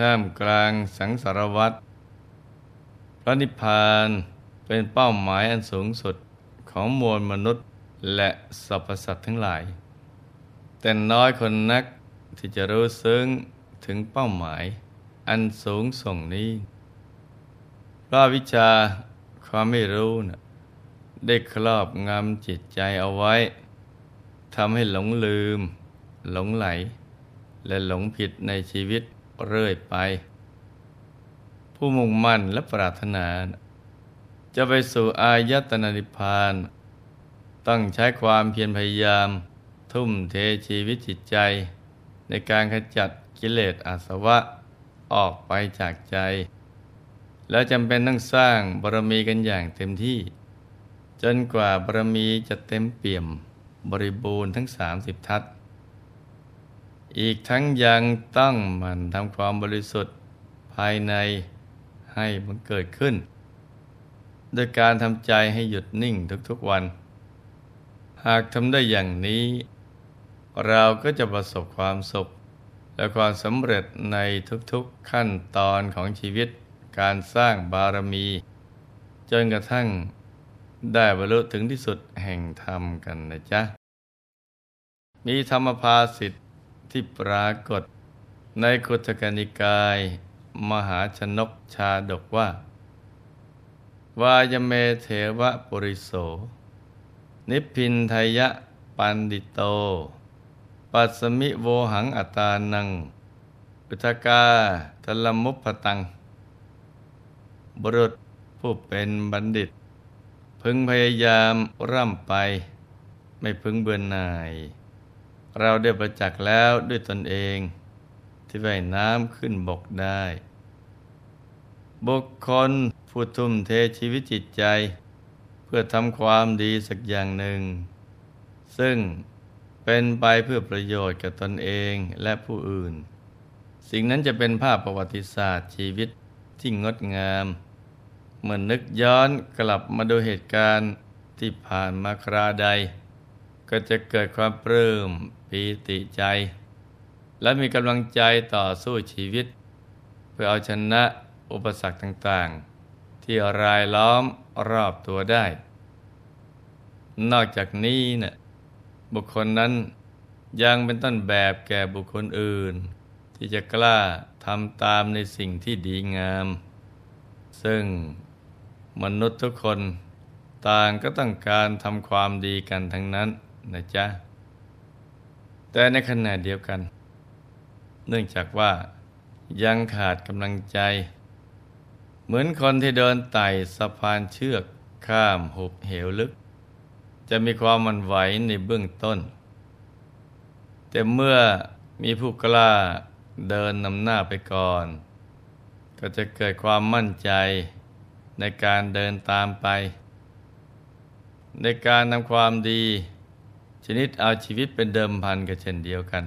ท่ามกลางสังสารวัตรพระนิพพานเป็นเป้าหมายอันสูงสุดของมวลมนุษย์และสรรพสัตว์ทั้งหลาย แต่น้อยคนนักที่จะรู้ซึ้งถึงเป้าหมาย อันสูงส่งนี้พราะวิชาความไม่รู้นะได้ครอบงำจิตใจเอาไว้ทำให้หลงลืม หลงไหล และหลงผิดในชีวิต เรื่อยไป ผู้มุ่งมั่นและปรารถนา จะไปสู่อายตนะนิพพาน ต้องใช้ความเพียรพยายาม ทุ่มเทชีวิตจิตใจ ในการขจัดกิเลสอาสวะออกไปจากใจ แล้วจำเป็นต้องสร้างบารมีกันอย่างเต็มที่ จนกว่าบารมีจะเต็มเปี่ยมบริบูรณ์ทั้งสามสิบทัศ อีกทั้งยังต้องมันทำความบริสุทธิ์ภายในให้มันเกิดขึ้น โดยการทำใจให้หยุดนิ่งทุกๆวัน หากทำได้อย่างนี้ เราก็จะประสบความสุข และความสำเร็จในทุกๆขั้นตอนของชีวิตการสร้างบารมี จนกระทั่งได้บรรลุถึงที่สุดแห่งธรรมกันนะจ๊ะ มีธรรมภาสิทธิ ที่ปรากฏ ในคุตกนิกาย มหาชนกชาดกว่า วายเมเถวะปุริโส นิพินทยะปันดิโต ปัสมิโวหังอัตานัง อุทกาทลมุพตัง บุรุษผู้เป็นบัณฑิต พึงพยายามร่ำไป ไม่พึงเบื่อหน่าย เราได้ประจักษ์แล้วด้วยตนเอง ที่ว่ายน้ำขึ้นบกได้ บุคคลผู้ทุ่มเทชีวิตจิตใจ เพื่อทำความดีสักอย่างหนึ่ง ซึ่งเป็นไปเพื่อประโยชน์กับตนเองและผู้อื่น สิ่งนั้นจะเป็นภาพประวัติศาสตร์ชีวิตที่งดงามเหมือนนึกย้อนกลับมาดูเหตุการณ์ที่ผ่านมาคราใด ก็จะเกิดความปลื้มปีติใจ และมีกำลังใจต่อสู้ชีวิต เพื่อเอาชนะอุปสรรคต่างๆ ที่รายล้อมรอบตัวได้ นอกจากนี้นะ่ะบุคคลนั้นยังเป็นต้นแบบแก่บุคคลอื่น ที่จะกล้าทำตามในสิ่งที่ดีงาม ซึ่งมนุษย์ทุกคนต่างก็ต้องการทำความดีกันทั้งนั้น นะจ๊ะ แต่ในขณะเดียวกัน เนื่องจากว่ายังขาดกำลังใจ เหมือนคนที่เดินไต่สะพานเชือกข้ามหุบเหวลึก จะมีความมันไหวในเบื้องต้น แต่เมื่อมีผู้กล้าเดินนำหน้าไปก่อน ก็จะเกิดความมั่นใจในการเดินตามไป ในการทำความดี ชนิดเอาชีวิตเป็นเดิมพันกันเช่นเดียวกัน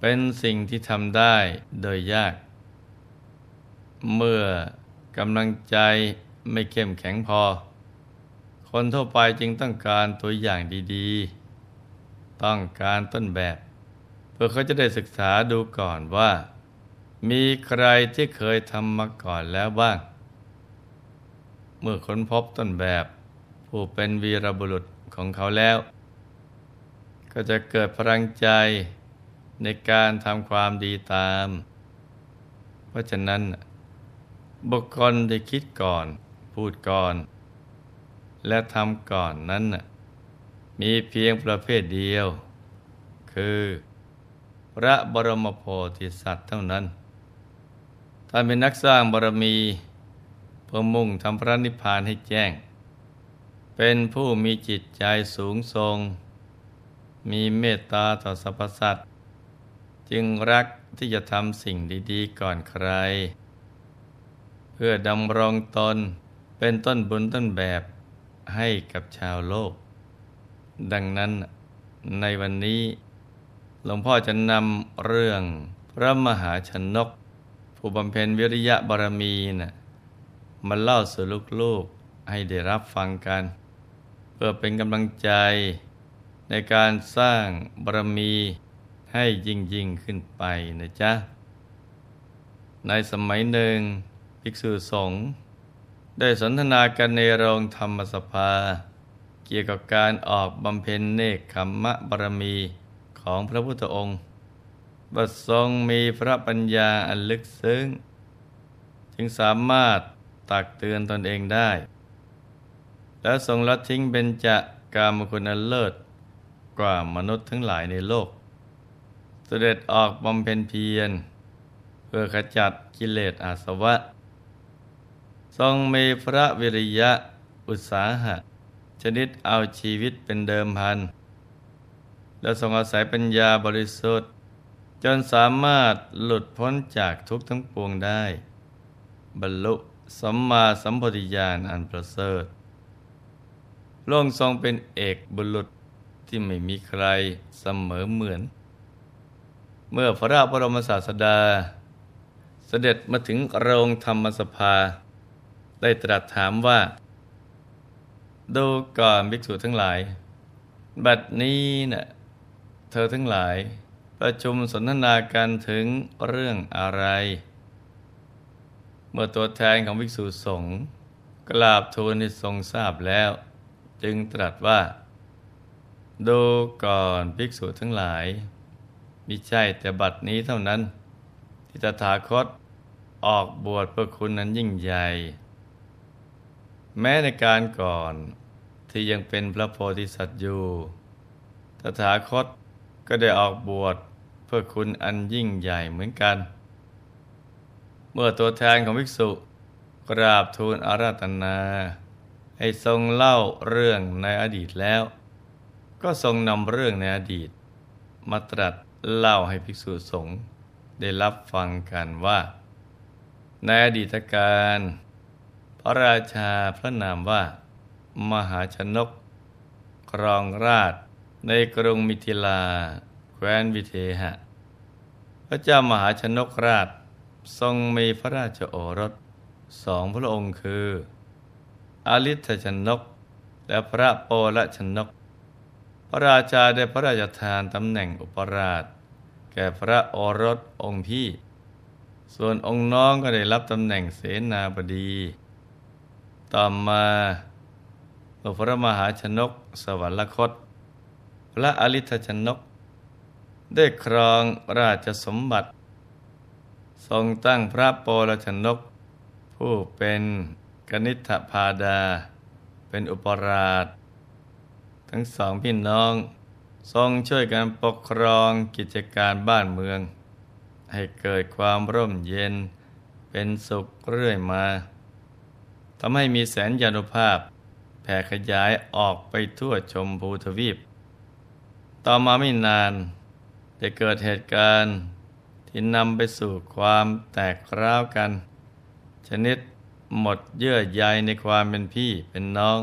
เป็นสิ่งที่ทำได้โดยยาก เมื่อกำลังใจไม่เข้มแข็งพอ คนทั่วไปจึงต้องการตัวอย่างดีๆ ต้องการต้นแบบ เพื่อเขาจะได้ศึกษาดูก่อนว่า มีใครที่เคยทำมาก่อนแล้วบ้าง เมื่อค้นพบต้นแบบ ผู้เป็นวีรบุรุษ ของเขาแล้ว ก็จะเกิดพลังใจในการทำความดีตาม เพราะฉะนั้น บุคคลที่คิดก่อน พูดก่อน และทำก่อนนั้น มีเพียงประเภทเดียว คือ พระบรมโพธิสัตว์เท่านั้นท่านเป็นนักสร้างบารมีเพื่อมุ่งทำพระนิพพานให้แจ้ง เป็นผู้มีจิตใจสูงทรง มีเมตตาต่อสรรพสัตว์จึงรักที่จะทำสิ่งดีๆก่อนใคร เพื่อดำรงตนเป็นต้นบุญต้นแบบให้กับชาวโลก ดังนั้นในวันนี้ หลวงพ่อจะนำเรื่องพระมหาชนก ผู้บำเพ็ญวิริยะบารมีนะ่ะมาเล่าสู่ลูกๆให้ได้รับฟังกัน เพื่อเป็นกำลังใจในการสร้างบารมีให้ยิ่งยิ่งขึ้นไปนะจ๊ะ ในสมัยหนึ่งภิกษุสงฆ์ได้สนทนากันในโรงธรรมสภา เกี่ยวกับการออกบำเพ็ญเนคขมมะบารมีของพระพุทธองค์บัดทรงมีพระปัญญาอันลึกซึ้ง จึงสามารถตักเตือนตนเองได้ และทรงละทิ้งเบญจะกามคุณอันเลิศกว่ามนุษย์ทั้งหลายในโลก เสด็จออกบำเพ็ญเพียร เพื่อขจัดกิเลสอาสวะ ทรงมีพระวิริยะอุตสาหะ ชนิดเอาชีวิตเป็นเดิมพัน และทรงอาศัยปัญญาบริสุทธิ์ จนสามารถหลุดพ้นจากทุกข์ทั้งปวงได้ บรรลุสัมมาสัมปธิญาณอันประเสริฐ ลงทรงเป็นเอกบุรุษที่ไม่มีใครเสมอเหมือน เมื่อพระบรมศาสดา เสด็จมาถึงโรงธรรมสภา ได้ตรัสถามว่า ดูก่อนภิกษุทั้งหลาย บัดนี้นะ่ะเธอทั้งหลายประชุมสนทนากันถึงเรื่องอะไร เมื่อตัวแทนของภิกษุสงฆ์กราบทูลให้ทรงทราบแล้ว จึงตรัสว่า ดูก่อนภิกษุทั้งหลายมิใช่แต่บัดนี้เท่านั้น ที่ตถาคตออกบวชเพื่อคุณนั้นยิ่งใหญ่ แม้ในการก่อนที่ยังเป็นพระโพธิสัตว์อยู่ ตถาคตก็ได้ออกบวชเพื่อคุณอันยิ่งใหญ่เหมือนกัน เมื่อตัวแทนของภิกษุกราบทูลอาราธนา ให้ทรงเล่าเรื่องในอดีตแล้ว ก็ทรงนำเรื่องในอดีต มาตรัสเล่าให้ภิกษุสงฆ์ได้รับฟังกันว่า ในอดีตการ พระราชาพระนามว่า มหาชนก ครองราชในกรุงมิถิลา แคว้นวิเทหะ พระเจ้ามหาชนกราชทรงมีพระราชโอรสสองพระองค์คือ อลิทชนก และพระโปละชนก พระราชาได้พระราชทานตำแหน่งอุปราช แก่พระโอรสองค์พี่ ส่วนองค์น้องก็ได้รับตำแหน่งเสนาบดี ต่อมาพระมหาชนกสวรรคต พระอริทชนก ได้ครองราชสมบัติ ทรงตั้งพระโปรชนก ผู้เป็น กนิษฐพาดา เป็นอุปราช ทั้งสองพี่น้อง ทรงช่วยกันปกครองกิจการบ้านเมือง ให้เกิดความร่มเย็นเป็นสุขเรื่อยมาทำให้มีแสนยานุภาพ แผ่ขยายออกไปทั่วชมพูทวีป ต่อมาไม่นานจะเกิดเหตุการณ์ที่นำไปสู่ความแตกร้าวกัน ชนิด หมดเยื่อใยในความเป็นพี่เป็นน้อง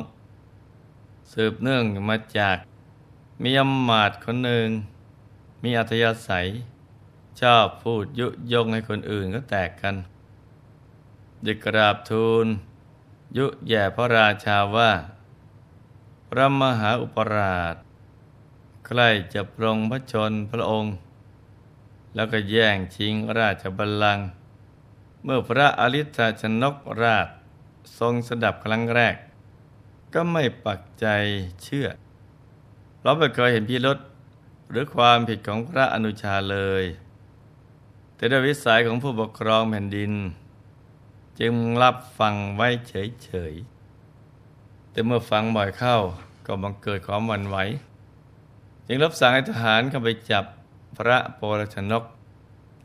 สืบเนื่องมาจากมีอำมาตย์คนหนึ่ง มีอัธยาศัย ชอบพูดยุยงให้คนอื่นก็แตกกันดึกกราบทูล ยุแย่พระราชาว่า พระมหาอุปราช ใกล้จะปรงพระชนพระองค์ แล้วก็แย่งชิงราชบัลลังก์ เมื่อพระอริธชนกราชทรงสดับครั้งแรก ก็ไม่ปักใจเชื่อ เราไม่เคยเห็นพิรุษหรือความผิดของพระอนุชาเลย แต่ด้วยวิสัยของผู้ปกครองแผ่นดิน จึงรับฟังไว้เฉยๆ แต่เมื่อฟังบ่อยเข้าก็บังเกิดความหวั่นไหว จึงรับสั่งให้ทหารเข้าไปจับพระโปรชนก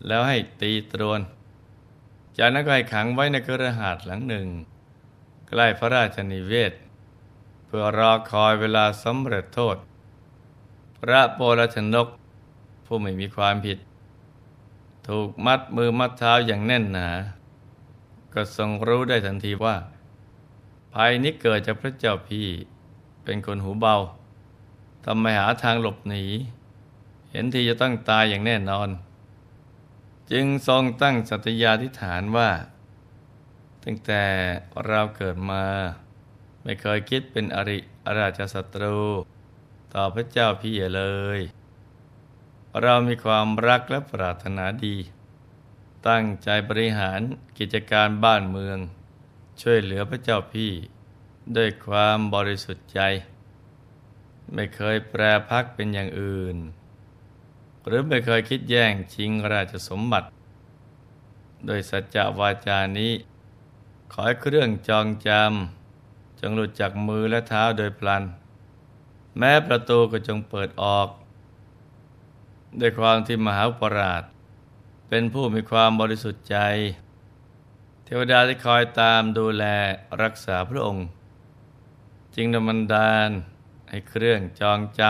แล้วให้ตีตรวน จากนั้นก็ให้ขังไว้ในกระหาดหลังหนึ่ง ใกล้พระราชนิเวศ เพื่อรอคอยเวลาสำเร็จโทษ พระโปรชนก ผู้ไม่มีความผิด ถูกมัดมือมัดเท้าอย่างแน่นหนา ก็ทรงรู้ได้ทันทีว่า ภัยนี้เกิดจากพระเจ้าพี่เป็นคนหูเบาทำไมหาทางหลบหนี เห็นทีจะต้องตายอย่างแน่นอน จึงทรงตั้งสัตยาธิฐานว่า ตั้งแต่เราเกิดมา ไม่เคยคิดเป็นอริอราชศัตรู ต่อพระเจ้าพี่เลย เรามีความรักและปรารถนาดี ตั้งใจบริหารกิจการบ้านเมือง ช่วยเหลือพระเจ้าพี่ ด้วยความบริสุทธิ์ใจ ไม่เคยแปรพักเป็นอย่างอื่น หรือไม่เคยคิดแย่งชิงราชสมบัติ โดยสัจจวาจานี้ ขอให้เครื่องจองจำจงหลุดจากมือและเท้าโดยพลัน แม้ประตูก็จงเปิดออกด้วยความที่มหาปราชเป็นผู้มีความบริสุทธิ์ใจ เทวดาที่คอยตามดูแลรักษาพระองค์ จึงดมันดาลให้เครื่องจองจ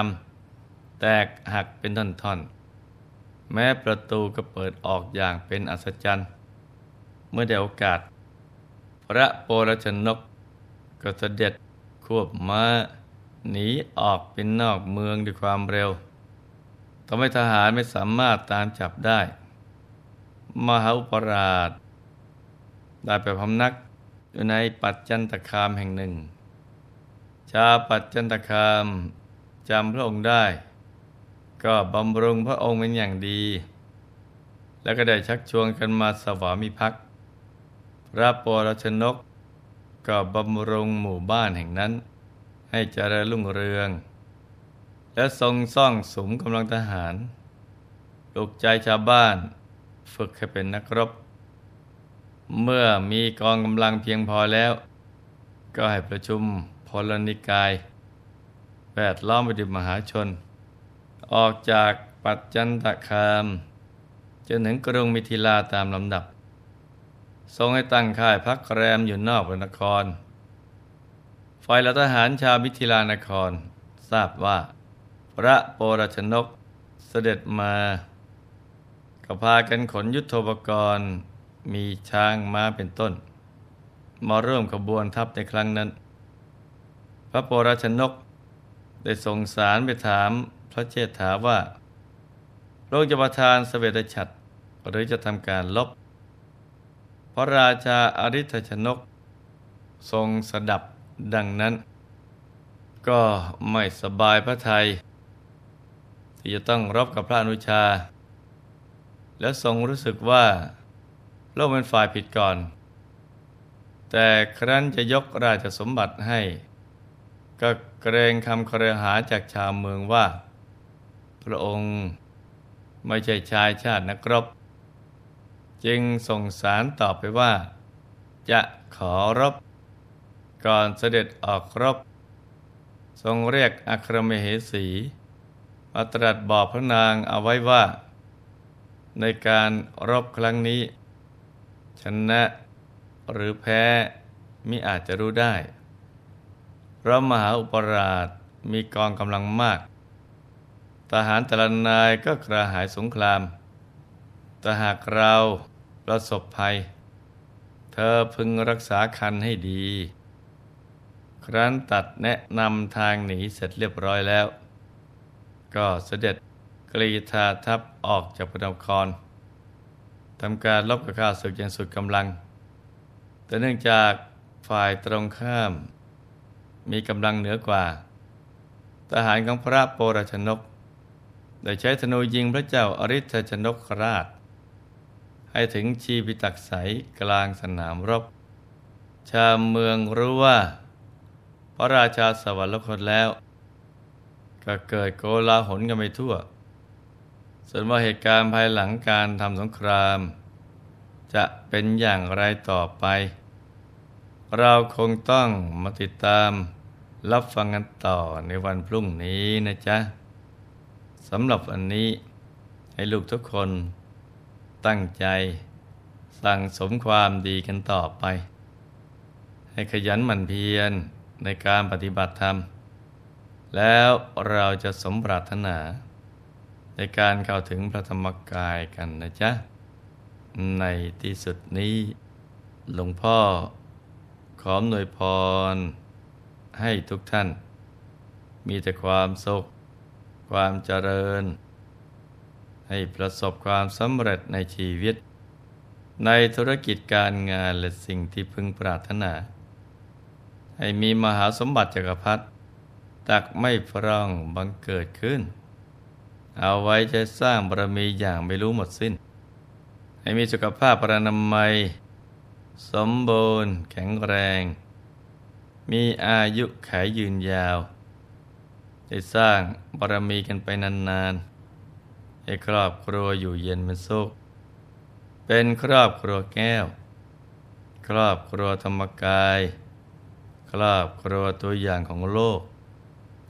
ำแตกหักเป็นท่อนๆ แม้ประตูก็เปิดออกอย่างเป็นอัศจรรย์ เมื่อได้โอกาส พระโปรชนกก็เสด็จควบม้าหนีออกเป็นนอกเมืองด้วยความเร็วทำให้ทหารไม่สามารถตามจับได้ มหาอุปราช ได้ไปพำนักอยู่ในปัจจันตคามแห่งหนึ่ง ชาปัจจันตคามจำพระองค์ได้ ก็บำรุงพระองค์เป็นอย่างดี แล้วก็ได้ชักชวนกันมาสวามิภักดิ์พระปรชนก ก็บำรุงหมู่บ้านแห่งนั้น ให้เจริญรุ่งเรือง และทรงซ่องสมกำลังทหารปลุกใจชาวบ้าน ฝึกให้เป็นนักรบ เมื่อมีกองกำลังเพียงพอแล้ว ก็ให้ประชุมพลนิกายแวดล้อมไปด้วยมหาชน ออกจากปัจจันตคาม จนถึงกรุงมิถิลาตามลำดับ ทรงให้ตั้งค่ายพักแรมอยู่นอกพระนครฝ่ายละทหารชาวมิถิลานคร ทราบว่า พระโปรชนกเสด็จมาก็พากันขนยุทธปกรณ์ มีช้างม้าเป็นต้น มาเริ่มขบวนทัพในครั้งนั้น พระโปรชนกได้ส่งสารไปถาม ระเชษฐาว่าโลกจะประทานสเสวตฉัตรหรือจะทำการลบ พระราชาอาริธชนก ทรงสดับดังนั้น ก็ไม่สบายพระทัยที่จะต้องรบกับพระอนุชา และทรงรู้สึกว่า โลกเป็นฝ่ายผิดก่อน แต่ครั้นจะยกราชสมบัติให้ ก็เกรงคำครหาจากชาวเมืองว่า พระองค์ไม่ใช่ชายชาตินักรบ จึงส่งสารตอบไปว่า จะขอรบ ก่อนเสด็จออกรบ ทรงเรียกอัครมเหสีมาตรัสบอกพระนางเอาไว้ว่า ในการรบครั้งนี้ ชนะหรือแพ้มิอาจจะรู้ได้พระมหาอุปราชมีกองกำลังมาก ทหารแต่ละนายก็กระหายสงคราม แต่หากเราประสบภัย เธอพึงรักษาคันให้ดี ครั้นตัดแนะนำทางหนีเสร็จเรียบร้อยแล้ว ก็เสด็จกรีธาทัพออกจากพระนครทำการลบกับข้าศึกอย่างสุดกำลัง แต่เนื่องจากฝ่ายตรงข้าม มีกำลังเหนือกว่า ทหารของพระโปรชนก ได้ใช้ธนูยิงพระเจ้าอริธชนกราช ให้ถึงชีพิตักใสกลางสนามรบ ชาวเมืองรู้ว่า พระราชาสวรรคตแล้ว ก็เกิดโกลาหลกันไปทั่ว ส่วนว่าเหตุการณ์ภายหลังการทำสงคราม จะเป็นอย่างไรต่อไป เราคงต้องมาติดตามรับฟังกันต่อในวันพรุ่งนี้นะจ๊ะ สำหรับวันนี้ให้ลูกทุกคนตั้งใจ สั่งสมความดีกันต่อไป ให้ขยันหมั่นเพียรในการปฏิบัติธรรม แล้วเราจะสมปรารถนา ในการเข้าถึงพระธรรมกายกันนะจ๊ะ ในที่สุดนี้ หลวงพ่อขอหน่วยพร ให้ทุกท่าน มีแต่ความสุข ความเจริญ ให้ประสบความสำเร็จในชีวิต ในธุรกิจการงานและสิ่งที่พึงปรารถนา ให้มีมหาสมบัติจักรพรรดิตักไม่พร่องบังเกิดขึ้น เอาไว้จะสร้างบารมีอย่างไม่รู้หมดสิ้น ให้มีสุขภาพประนามัย สมบูรณ์ แข็งแรง มีอายุขายยืนยาว ได้สร้างบารมีกันไปนานๆให้ครอบครัวอยู่เย็นเป็นสุข เป็นครอบครัวแก้ว ครอบครัวธรรมกาย ครอบครัวตัวอย่างของโลก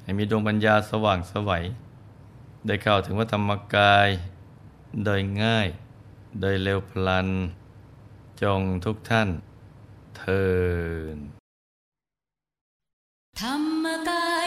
ให้มีดวงปัญญาสว่างสวัย ได้เข้าถึงวัธรรมกาย โดยง่าย โดยเร็วพลัน จงทุกท่านเทินธรรมกาย